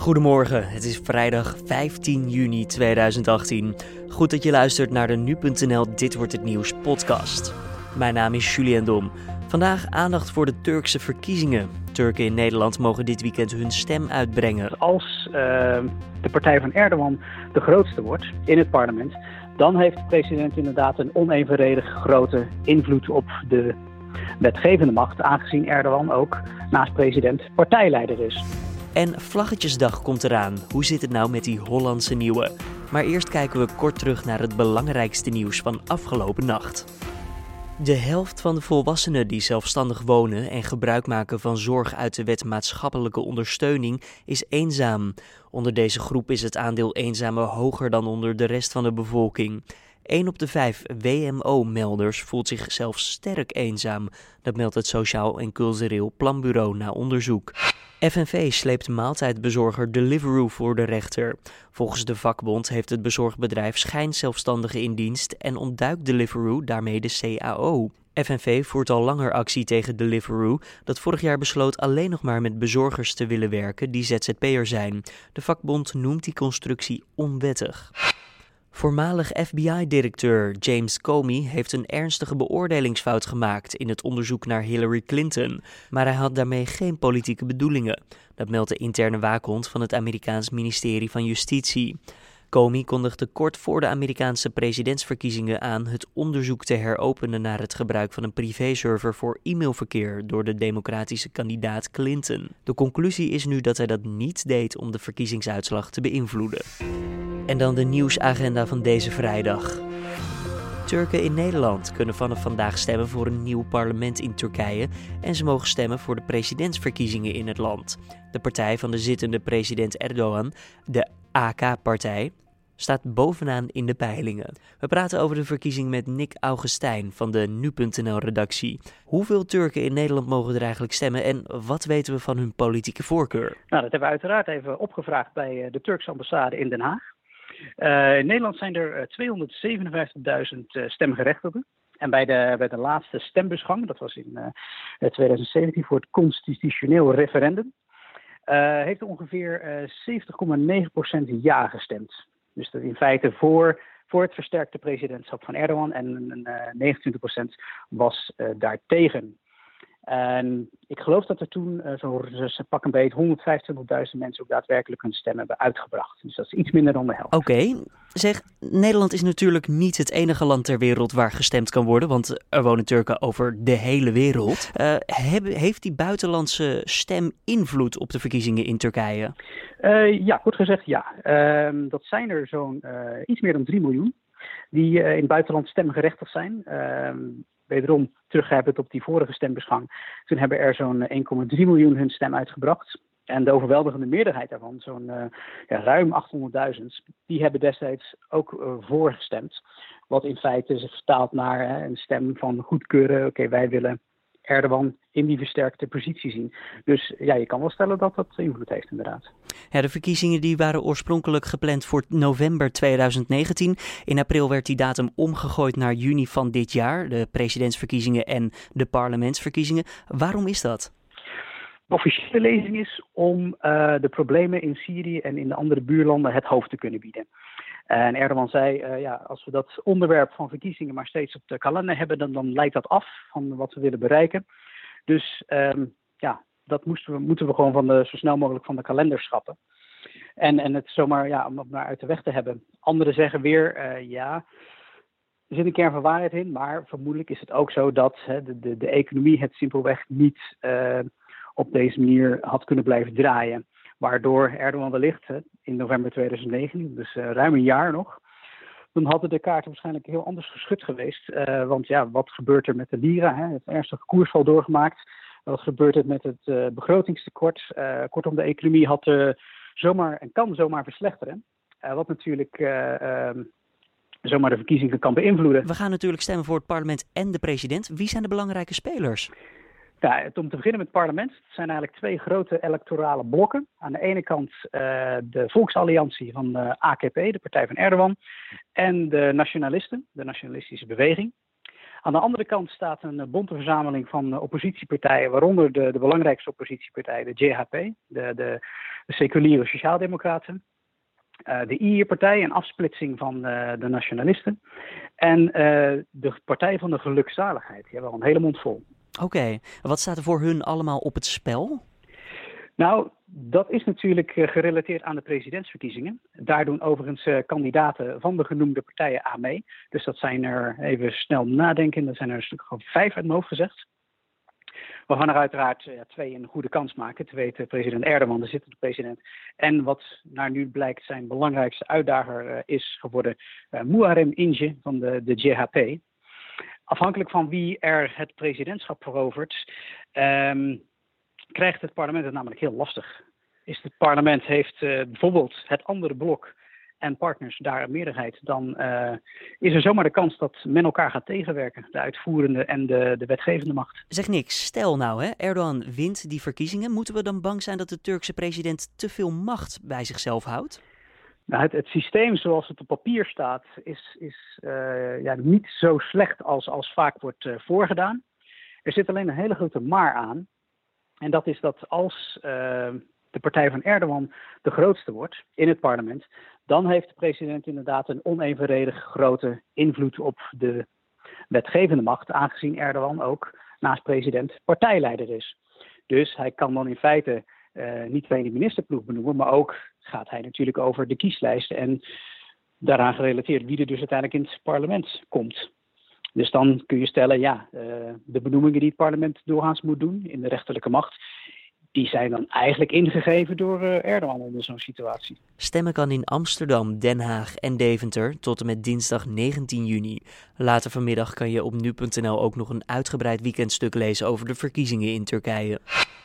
Goedemorgen, het is vrijdag 15 juni 2018. Goed dat je luistert naar de nu.nl Dit wordt het nieuws podcast. Mijn naam is Julian Dom. Vandaag aandacht voor de Turkse verkiezingen. Turken in Nederland mogen dit weekend hun stem uitbrengen. Als uh, de partij van Erdogan de grootste wordt in het parlement, dan heeft de president inderdaad een onevenredig grote invloed op de wetgevende macht, aangezien Erdogan ook naast president partijleider is. En Vlaggetjesdag komt eraan. Hoe zit het nou met die Hollandse nieuwe? Maar eerst kijken we kort terug naar het belangrijkste nieuws van afgelopen nacht. De helft van de volwassenen die zelfstandig wonen en gebruik maken van zorg uit de wet maatschappelijke ondersteuning is eenzaam. Onder deze groep is het aandeel eenzamen hoger dan onder de rest van de bevolking. 1 op de 5 WMO-melders voelt zichzelf sterk eenzaam. Dat meldt het Sociaal en Cultureel Planbureau na onderzoek. FNV sleept maaltijdbezorger Deliveroo voor de rechter. Volgens de vakbond heeft het bezorgbedrijf schijnzelfstandigen in dienst en ontduikt Deliveroo daarmee de CAO. FNV voert al langer actie tegen Deliveroo, dat vorig jaar besloot alleen nog maar met bezorgers te willen werken die ZZP'er zijn. De vakbond noemt die constructie onwettig. Voormalig FBI-directeur James Comey heeft een ernstige beoordelingsfout gemaakt in het onderzoek naar Hillary Clinton, maar hij had daarmee geen politieke bedoelingen. Dat meldt de interne waakhond van het Amerikaans ministerie van Justitie. Comey kondigde kort voor de Amerikaanse presidentsverkiezingen aan het onderzoek te heropenen naar het gebruik van een privéserver voor e-mailverkeer door de democratische kandidaat Clinton. De conclusie is nu dat hij dat niet deed om de verkiezingsuitslag te beïnvloeden. En dan de nieuwsagenda van deze vrijdag. Turken in Nederland kunnen vanaf vandaag stemmen voor een nieuw parlement in Turkije en ze mogen stemmen voor de presidentsverkiezingen in het land. De partij van de zittende president Erdogan, de AK-partij, staat bovenaan in de peilingen. We praten over de verkiezing met Nick Augustijn van de Nu.nl-redactie. Hoeveel Turken in Nederland mogen er eigenlijk stemmen en wat weten we van hun politieke voorkeur? Nou, dat hebben we uiteraard even opgevraagd bij eh, de Turkse ambassade in Den Haag. Uh, in Nederland zijn er 257.000 uh, stemgerechtigden. En bij de, bij de laatste stembusgang, dat was in uh, 2017 voor het constitutioneel referendum, heeft ongeveer 70,9% ja gestemd. Dus dat in feite voor, voor het versterkte presidentschap van Erdogan en uh, 29% was daartegen. En ik geloof dat er toen uh, zo pak een beet 125.000 mensen ook daadwerkelijk hun stem hebben uitgebracht. Dus dat is iets minder dan de helft. Oké, zeg, Nederland is natuurlijk niet het enige land ter wereld waar gestemd kan worden, want er wonen Turken over de hele wereld. Uh, heb, heeft die buitenlandse stem invloed op de verkiezingen in Turkije? Uh, ja, kort gezegd ja. Ehm, dat zijn er zo'n iets meer dan 3 miljoen die in het buitenland stemgerechtigd zijn. Wederom teruggrijpend op die vorige stembusgang. Toen hebben er zo'n 1,3 miljoen hun stem uitgebracht. En de overweldigende meerderheid daarvan, zo'n uh, ja, ruim 800.000, die hebben destijds ook uh, voorgestemd. Wat in feite zich vertaalt naar een stem van goedkeuren. Oké, wij willen Erdogan in die versterkte positie zien. Dus ja, je kan wel stellen dat dat invloed heeft inderdaad. Ja, de verkiezingen die waren oorspronkelijk gepland voor november 2019. In april werd die datum omgegooid naar juni van dit jaar. De presidentsverkiezingen en de parlementsverkiezingen. Waarom is dat? De officiële lezing is om uh, de problemen in Syrië en in de andere buurlanden het hoofd te kunnen bieden. En Erdogan zei, uh, ja, als we dat onderwerp van verkiezingen maar steeds op de kalender hebben, dan, dan leidt dat af van wat we willen bereiken. Dus um, ja, dat moesten we, moeten we gewoon van de, zo snel mogelijk van de kalender schrappen. En, en het zomaar, ja, om het maar uit de weg te hebben. Anderen zeggen weer, uh, ja, er zit een kern van waarheid in, maar vermoedelijk is het ook zo dat hè, de, de, de economie het simpelweg niet uh, op deze manier had kunnen blijven draaien. Waardoor Erdogan wellicht in november 2019, dus uh, ruim een jaar nog, dan hadden de kaarten waarschijnlijk heel anders geschud geweest. Uh, want ja, wat gebeurt er met de lira? Hè? Het ernstige koersval doorgemaakt. Wat gebeurt er met het uh, begrotingstekort? kortom, de economie had zomaar en kan zomaar verslechteren. wat natuurlijk ehm, zomaar de verkiezingen kan beïnvloeden. We gaan natuurlijk stemmen voor het parlement en de president. Wie zijn de belangrijke spelers? Ja, om te beginnen met het parlement. Het zijn eigenlijk twee grote electorale blokken. Aan de ene kant uh, de Volksalliantie van de AKP, de partij van Erdogan, en de nationalisten, de nationalistische beweging. Aan de andere kant staat een bonte verzameling van oppositiepartijen, waaronder de, de belangrijkste oppositiepartij, de JHP, de, de, de seculiere sociaaldemocraten. Uh, de IR-partij, een afsplitsing van uh, de nationalisten. En de Partij van de Gelukzaligheid. Die hebben al een hele mond vol. Oké, wat staat er voor hun allemaal op het spel? Nou, dat is natuurlijk gerelateerd aan de presidentsverkiezingen. Daar doen overigens kandidaten van de genoemde partijen aan mee. Dus dat zijn er, even snel nadenken, dat zijn er een stuk van vijf uit mijn hoofd gezegd. Waarvan er uiteraard ja, twee een goede kans maken. Te weten president Erdogan, de zittende president. En wat naar nu blijkt zijn belangrijkste uitdager is geworden uh, Muharrem Ince van de, de JHP. Afhankelijk van wie er het presidentschap verovert, um, krijgt het parlement het namelijk heel lastig. Is het parlement heeft uh, bijvoorbeeld het andere blok en partners daar een meerderheid, dan uh, is er zomaar de kans dat men elkaar gaat tegenwerken, de uitvoerende en de, de wetgevende macht. Zeg niks, stel nou, hè, Erdogan wint die verkiezingen, moeten we dan bang zijn dat de Turkse president te veel macht bij zichzelf houdt? Nou, het, systeem zoals het op papier staat is, is uh, ja, niet zo slecht als, als vaak wordt uh, voorgedaan. Er zit alleen een hele grote maar aan. En dat is dat als de partij van Erdogan de grootste wordt in het parlement, dan heeft de president inderdaad een onevenredig grote invloed op de wetgevende macht, aangezien Erdogan ook naast president partijleider is. Dus hij kan dan in feite niet alleen de ministerploeg benoemen, maar ook gaat hij natuurlijk over de kieslijsten en daaraan gerelateerd wie er dus uiteindelijk in het parlement komt. Dus dan kun je stellen, ja, uh, de benoemingen die het parlement doorgaans moet doen in de rechterlijke macht, die zijn dan eigenlijk ingegeven door uh, Erdogan onder zo'n situatie. Stemmen kan in Amsterdam, Den Haag en Deventer tot en met dinsdag 19 juni. Later vanmiddag kan je op nu.nl ook nog een uitgebreid weekendstuk lezen over de verkiezingen in Turkije.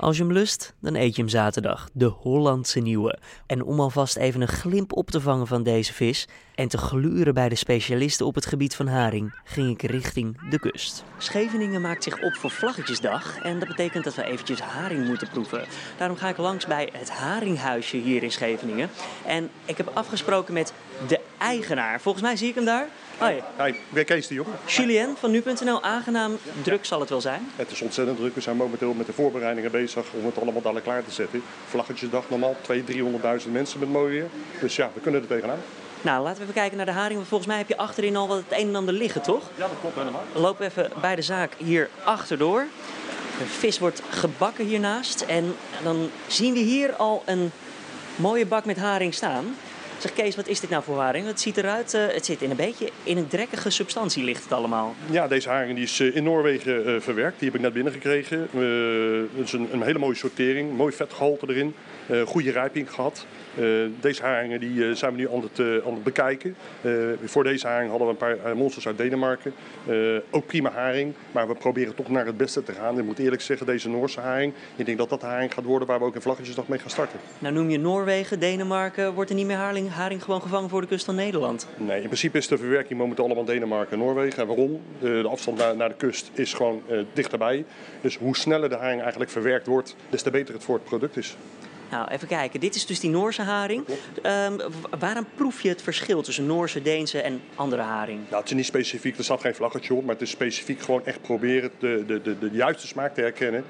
Als je hem lust, dan eet je hem zaterdag, de Hollandse nieuwe. En om alvast even een glimp op te vangen van deze vis en te gluren bij de specialisten op het gebied van haring, ging ik richting de kust. Scheveningen maakt zich op voor Vlaggetjesdag en dat betekent dat we eventjes haring moeten proeven. Daarom ga ik langs bij het Haringhuisje hier in Scheveningen. En ik heb afgesproken met de eigenaar. Volgens mij zie ik hem daar. Hoi. Hi, ik ben Kees de Jong. Julien van nu.nl, aangenaam druk zal het wel zijn? Het is ontzettend druk. We zijn momenteel met de voorbereidingen bezig om het allemaal dadelijk klaar te zetten. Vlaggetjesdag normaal, 200.000, 300.000 mensen met mooi weer. Dus ja, we kunnen er tegenaan. Nou, laten we even kijken naar de haring. Want volgens mij heb je achterin al wat het een en ander liggen, toch? Ja, dat klopt helemaal. We lopen even bij de zaak hier achterdoor. De vis wordt gebakken hiernaast. En dan zien we hier al een mooie bak met haring staan. Zeg Kees, wat is dit nou voor haring? Het ziet eruit, uh, het zit in een beetje in een drekkige substantie ligt het allemaal. Ja, deze haring die is in Noorwegen uh, verwerkt. Die heb ik net binnengekregen. Het is een, een, hele mooie sortering, mooi vetgehalte erin. goede rijping gehad. deze haringen die, zijn we nu aan het, aan het bekijken. voor deze haring hadden we een paar monsters uit Denemarken. ook prima haring, maar we proberen toch naar het beste te gaan. Ik moet eerlijk zeggen, deze Noorse haring, ik denk dat dat de haring gaat worden waar we ook in Vlaggetjesdag mee gaan starten. Nou noem je Noorwegen, Denemarken, wordt er niet meer haring haring gewoon gevangen voor de kust van Nederland? Nee, in principe is de verwerking momenteel allemaal Denemarken en Noorwegen. En waarom? De, de afstand naar, naar, de kust is gewoon uh, dichterbij. Dus hoe sneller de haring eigenlijk verwerkt wordt, des te beter het voor het product is. Nou, even kijken. Dit is dus die Noorse haring. Um, waarom proef je het verschil tussen Noorse, Deense en andere haring? Nou, het is niet specifiek, er staat geen vlaggetje op, maar het is specifiek gewoon echt proberen de, de, de, de juiste smaak te herkennen.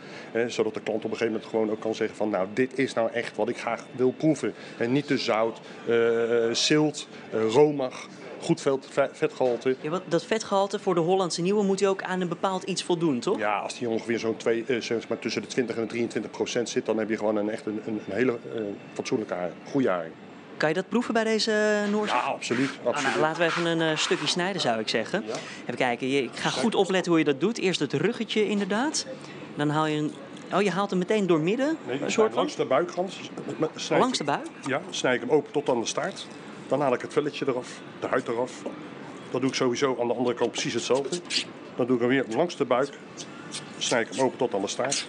zodat de klant op een gegeven moment gewoon ook kan zeggen van, nou, dit is nou echt wat ik graag wil proeven. En niet te zout, uh, zilt, uh, romig goed vet, vetgehalte. Ja, dat vetgehalte voor de Hollandse nieuwe moet hij ook aan een bepaald iets voldoen, toch? Ja, als die ongeveer zo'n twee, eh, zeg maar tussen de 20 en de 23 procent zit, dan heb je gewoon een, echt een, een, een hele uh, fatsoenlijke haring, goede haring. Kan je dat proeven bij deze Noorse? Ja, absoluut. absoluut. Ah, nou, laten we even een uh, stukje snijden, zou ik zeggen. Ja. Even kijken, ik ga goed opletten hoe je dat doet. Eerst het ruggetje inderdaad. Dan haal je een Oh, je haalt hem meteen door midden? Nee, een soort van... langs de buikgans. Langs de buik? Ja, snij ik hem open tot aan de staart. Dan haal ik het velletje eraf, de huid eraf. Dat doe ik sowieso aan de andere kant precies hetzelfde. Dan doe ik hem weer langs de buik. Snij ik hem open tot aan de staart.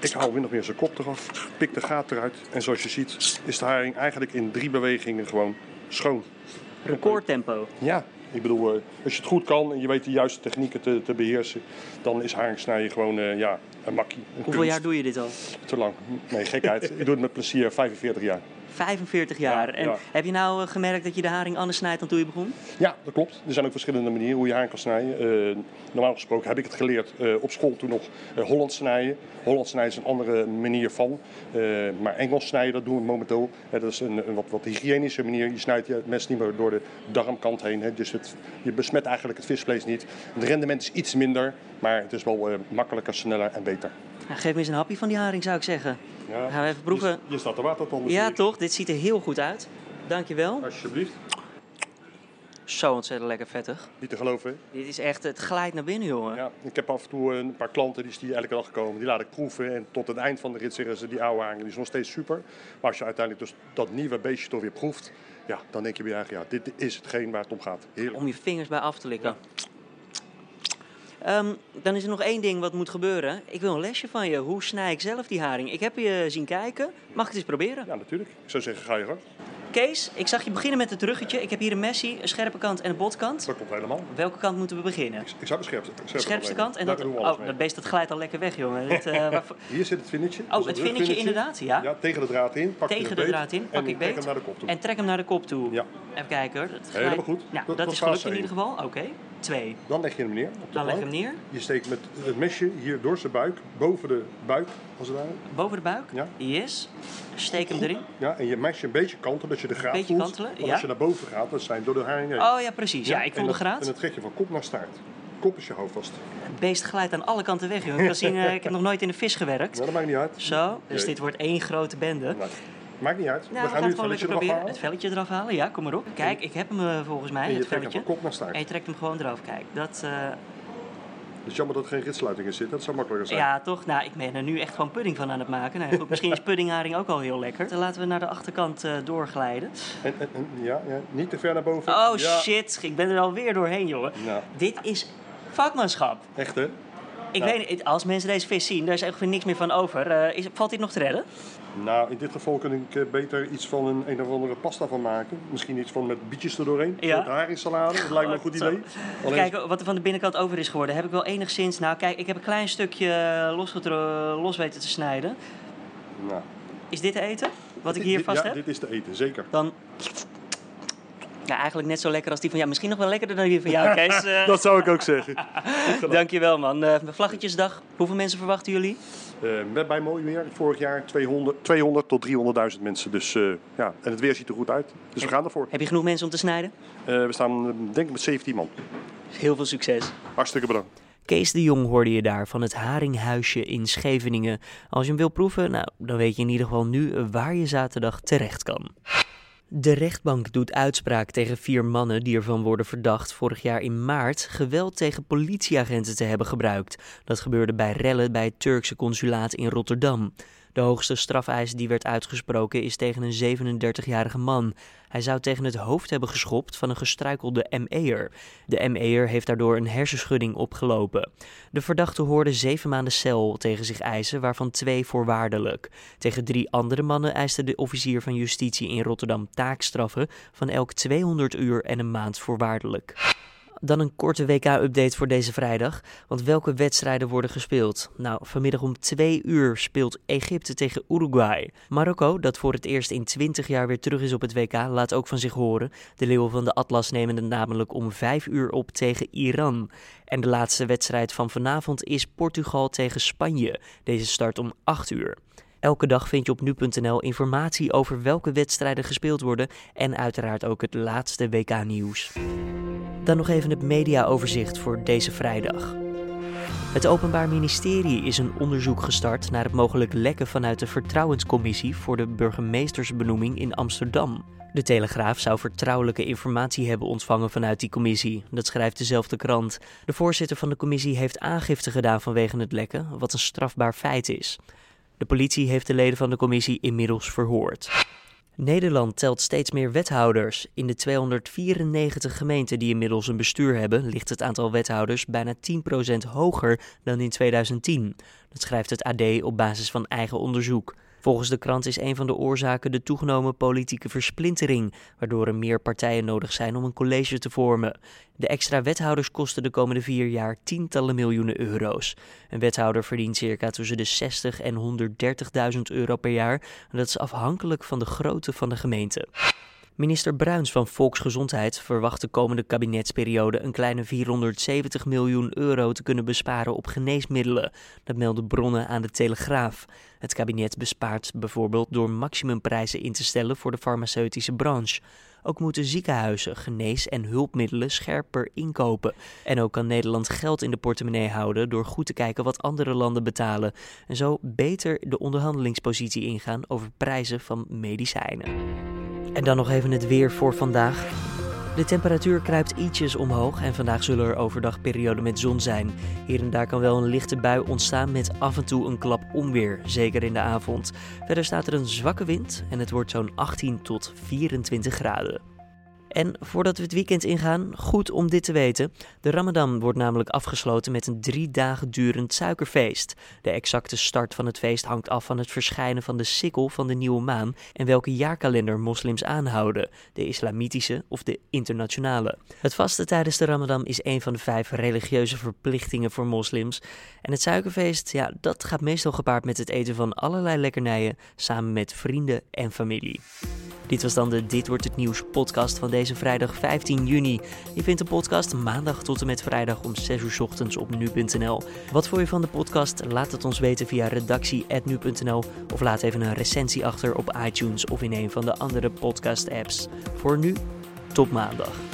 Ik haal weer nog weer zijn kop eraf, pik de gaat eruit. En zoals je ziet is de haring eigenlijk in drie bewegingen gewoon schoon. Recordtempo. Ja, ik bedoel, eh, als je het goed kan en je weet de juiste technieken te, te beheersen, dan is haringsnijden gewoon uh, ja, een makkie. Een Hoeveel kunst. jaar doe je dit al? Te lang. Nee, gekheid. ik doe het met plezier, 45 jaar. 45 jaar. Ja, en ja. heb je nou eh, gemerkt dat je de haring anders snijdt dan toen je begon? Ja, dat klopt. Er zijn ook verschillende manieren hoe je haring kan snijden. Eh, normaal gesproken heb ik het geleerd eh, op school toen nog uh, Hollands snijden. Hollands snijden is een andere manier van. Maar Engels snijden, dat doen we momenteel. Dat is een, een wat, wat hygiënische manier. Je snijdt je mes niet meer door de darmkant heen. Hè. Dus het, je besmet eigenlijk het visvlees niet. Het rendement is iets minder, maar het is wel makkelijker, sneller en beter. Ja, geef me eens een hapje van die haring, zou ik zeggen. Ja, Gaan we even proeven. Je, je staat er water op. Ja, toch? Dit ziet er heel goed uit. Dankjewel. Alsjeblieft. Zo ontzettend lekker vettig. Niet te geloven, hè? Dit is echt, het glijdt naar binnen, jongen. Ja, ik heb af en toe een paar klanten die, die elke dag komen. Die laat ik proeven. En tot het eind van de rit zeggen ze, die oude haring die is nog steeds super. Maar als je uiteindelijk dus dat nieuwe beestje toch weer proeft. Ja, dan denk je bij je eigen, ja, dit is hetgeen waar het om gaat. Heerlijk. Om je vingers bij af te likken. Um, dan is er nog één ding wat moet gebeuren. Ik wil een lesje van je. Hoe snij ik zelf die haring? Ik heb je zien kijken. Mag ik het eens proberen? Ja, natuurlijk. Ik zou zeggen, ga je gang. Kees, ik zag je beginnen met het ruggetje. Ik heb hier een messie, een scherpe kant en een botkant. Dat komt helemaal. Welke kant moeten we beginnen? Ik, ik zou de scherpste, de scherpste kant. En dat, oh, dat beest dat glijdt al lekker weg, jongen. Dit, uh, waarvoor... Hier zit het vinnetje. Oh, het vinnetje inderdaad, ja. Ja, tegen de draad in. Pak tegen de draad in, pak ik beet. trek hem naar de kop toe. En trek hem naar de kop toe. Ja. Even kijken hoor. Dat glijdt... Helemaal goed. Ja, dat, dat is gelukt in ieder geval. Oké. Okay. Twee. Dan leg je hem neer. Dan leg je hem neer. Je steekt met het mesje hier door zijn buik, boven de buik, als het ware. Boven de buik? Ja. Yes. Steek hem erin. Ja, en je mesje een beetje kantelen, dat je de graad beetje voelt. kantelen, ja. als je naar boven gaat, dat zijn door de haring heen. Oh ja, precies. Ja, ik voel de graad. En dan trek je van kop naar staart. Kop is je hoofdvast. Het beest glijdt aan alle kanten weg, jongen. Ik, zien, uh, ik heb nog nooit in de vis gewerkt. Nou, dat maakt niet uit. Zo, dus nee. dit wordt één grote bende. Nee. Maakt niet uit. Nou, we, gaan, nu het velletje eraf halen. Het velletje eraf halen, ja, kom maar op. Kijk, ik heb hem uh, volgens mij, en je het trekt velletje. hem kop naar staart. En je trekt hem gewoon eraf. Kijk, dat... Uh... Het is jammer dat er geen ritsluiting in zit. Dat zou makkelijker zijn. Ja, toch? Nou, ik ben er nu echt gewoon pudding van aan het maken. Nou, goed, misschien is puddingharing ook al heel lekker. Dan laten we naar de achterkant uh, doorglijden. En, en, en, ja, ja, niet te ver naar boven. Oh ja. shit, ik ben er alweer doorheen, jongen. Nou. Dit is vakmanschap. Echt, hè? Ik Nou. weet niet, als mensen deze vis zien, daar is echt niks meer van over. Uh, is, valt dit nog te redden? Nou, in dit geval kun ik uh, beter iets van een, een of andere pasta van maken. Misschien iets van met bietjes er doorheen. Ja. Met haringsalade, dat lijkt me een goed idee. Alleen... Kijk, wat er van de binnenkant over is geworden, heb ik wel enigszins... Nou, kijk, ik heb een klein stukje los weten te snijden. Nou. Is dit te eten? Wat ik hier vast ja, heb? dit is te eten, zeker. Dan... Ja, eigenlijk net zo lekker als die van jou. Misschien nog wel lekkerder dan die van jou, Kees. Uh... dat zou ik ook zeggen. Dankjewel, man. Uh, Vlaggetjesdag. Hoeveel mensen verwachten jullie? Uh, met bij mooi weer. Vorig jaar 200, 200 tot 300.000 mensen. Dus uh, ja, en het weer ziet er goed uit. Dus heb, we gaan ervoor. Heb je genoeg mensen om te snijden? Uh, we staan denk ik met 17 man. Heel veel succes. Hartstikke bedankt. Kees de Jong hoorde je daar van het Haringhuisje in Scheveningen. Als je hem wil proeven, nou, dan weet je in ieder geval nu waar je zaterdag terecht kan. De rechtbank doet uitspraak tegen vier mannen die ervan worden verdacht vorig jaar in maart geweld tegen politieagenten te hebben gebruikt. Dat gebeurde bij rellen bij het Turkse consulaat in Rotterdam. De hoogste strafeis die werd uitgesproken is tegen een 37-jarige man. Hij zou tegen het hoofd hebben geschopt van een gestruikelde ME'er. De ME'er heeft daardoor een hersenschudding opgelopen. De verdachte hoorde zeven maanden cel tegen zich eisen, waarvan twee voorwaardelijk. Tegen drie andere mannen eiste de officier van justitie in Rotterdam taakstraffen van elk 200 uur en een maand voorwaardelijk. Dan een korte WK-update voor deze vrijdag. Want welke wedstrijden worden gespeeld? Nou, vanmiddag om 2 uur speelt Egypte tegen Uruguay. Marokko, dat voor het eerst in 20 jaar weer terug is op het WK, laat ook van zich horen. De Leeuwen van de Atlas nemen het namelijk om 5 uur op tegen Iran. En de laatste wedstrijd van vanavond is Portugal tegen Spanje. Deze start om 8 uur. Elke dag vind je op nu.nl informatie over welke wedstrijden gespeeld worden en uiteraard ook het laatste WK-nieuws. Dan nog even het mediaoverzicht voor deze vrijdag. Het Openbaar Ministerie is een onderzoek gestart naar het mogelijk lekken vanuit de Vertrouwenscommissie voor de burgemeestersbenoeming in Amsterdam. De Telegraaf zou vertrouwelijke informatie hebben ontvangen vanuit die commissie. Dat schrijft dezelfde krant. De voorzitter van de commissie heeft aangifte gedaan vanwege het lekken, wat een strafbaar feit is. De politie heeft de leden van de commissie inmiddels verhoord. Nederland telt steeds meer wethouders. In de 294 gemeenten die inmiddels een bestuur hebben, ligt het aantal wethouders bijna 10% hoger dan in 2010. Dat schrijft het AD op basis van eigen onderzoek. Volgens de krant is een van de oorzaken de toegenomen politieke versplintering, waardoor er meer partijen nodig zijn om een college te vormen. De extra wethouders kosten de komende vier jaar tientallen miljoenen euro's. Een wethouder verdient circa tussen de 60 en 130.000 euro per jaar en dat is afhankelijk van de grootte van de gemeente. Minister Bruins van Volksgezondheid verwacht de komende kabinetsperiode een kleine 470 miljoen euro te kunnen besparen op geneesmiddelen. Dat melden bronnen aan de Telegraaf. Het kabinet bespaart bijvoorbeeld door maximumprijzen in te stellen voor de farmaceutische branche. Ook moeten ziekenhuizen genees- en hulpmiddelen scherper inkopen. En ook kan Nederland geld in de portemonnee houden door goed te kijken wat andere landen betalen. En zo beter de onderhandelingspositie ingaan over prijzen van medicijnen. En dan nog even het weer voor vandaag. De temperatuur kruipt ietsjes omhoog en vandaag zullen er overdag perioden met zon zijn. Hier en daar kan wel een lichte bui ontstaan met af en toe een klap onweer, zeker in de avond. Verder staat er een zwakke wind en het wordt zo'n 18 tot 24 graden. En voordat we het weekend ingaan, goed om dit te weten. De Ramadan wordt namelijk afgesloten met een drie dagen durend suikerfeest. De exacte start van het feest hangt af van het verschijnen van de sikkel van de nieuwe maan en welke jaarkalender moslims aanhouden, de islamitische of de internationale. Het vasten tijdens de Ramadan is een van de vijf religieuze verplichtingen voor moslims. En het suikerfeest, ja, dat gaat meestal gepaard met het eten van allerlei lekkernijen samen met vrienden en familie. Dit was dan de Dit wordt het nieuws podcast van deze vrijdag 15 juni. Je vindt de podcast maandag tot en met vrijdag om 6 uur ochtends op nu.nl. Wat vond je van de podcast? Laat het ons weten via redactie@nu.nl of laat even een recensie achter op iTunes of in een van de andere podcast apps. Voor nu, tot maandag.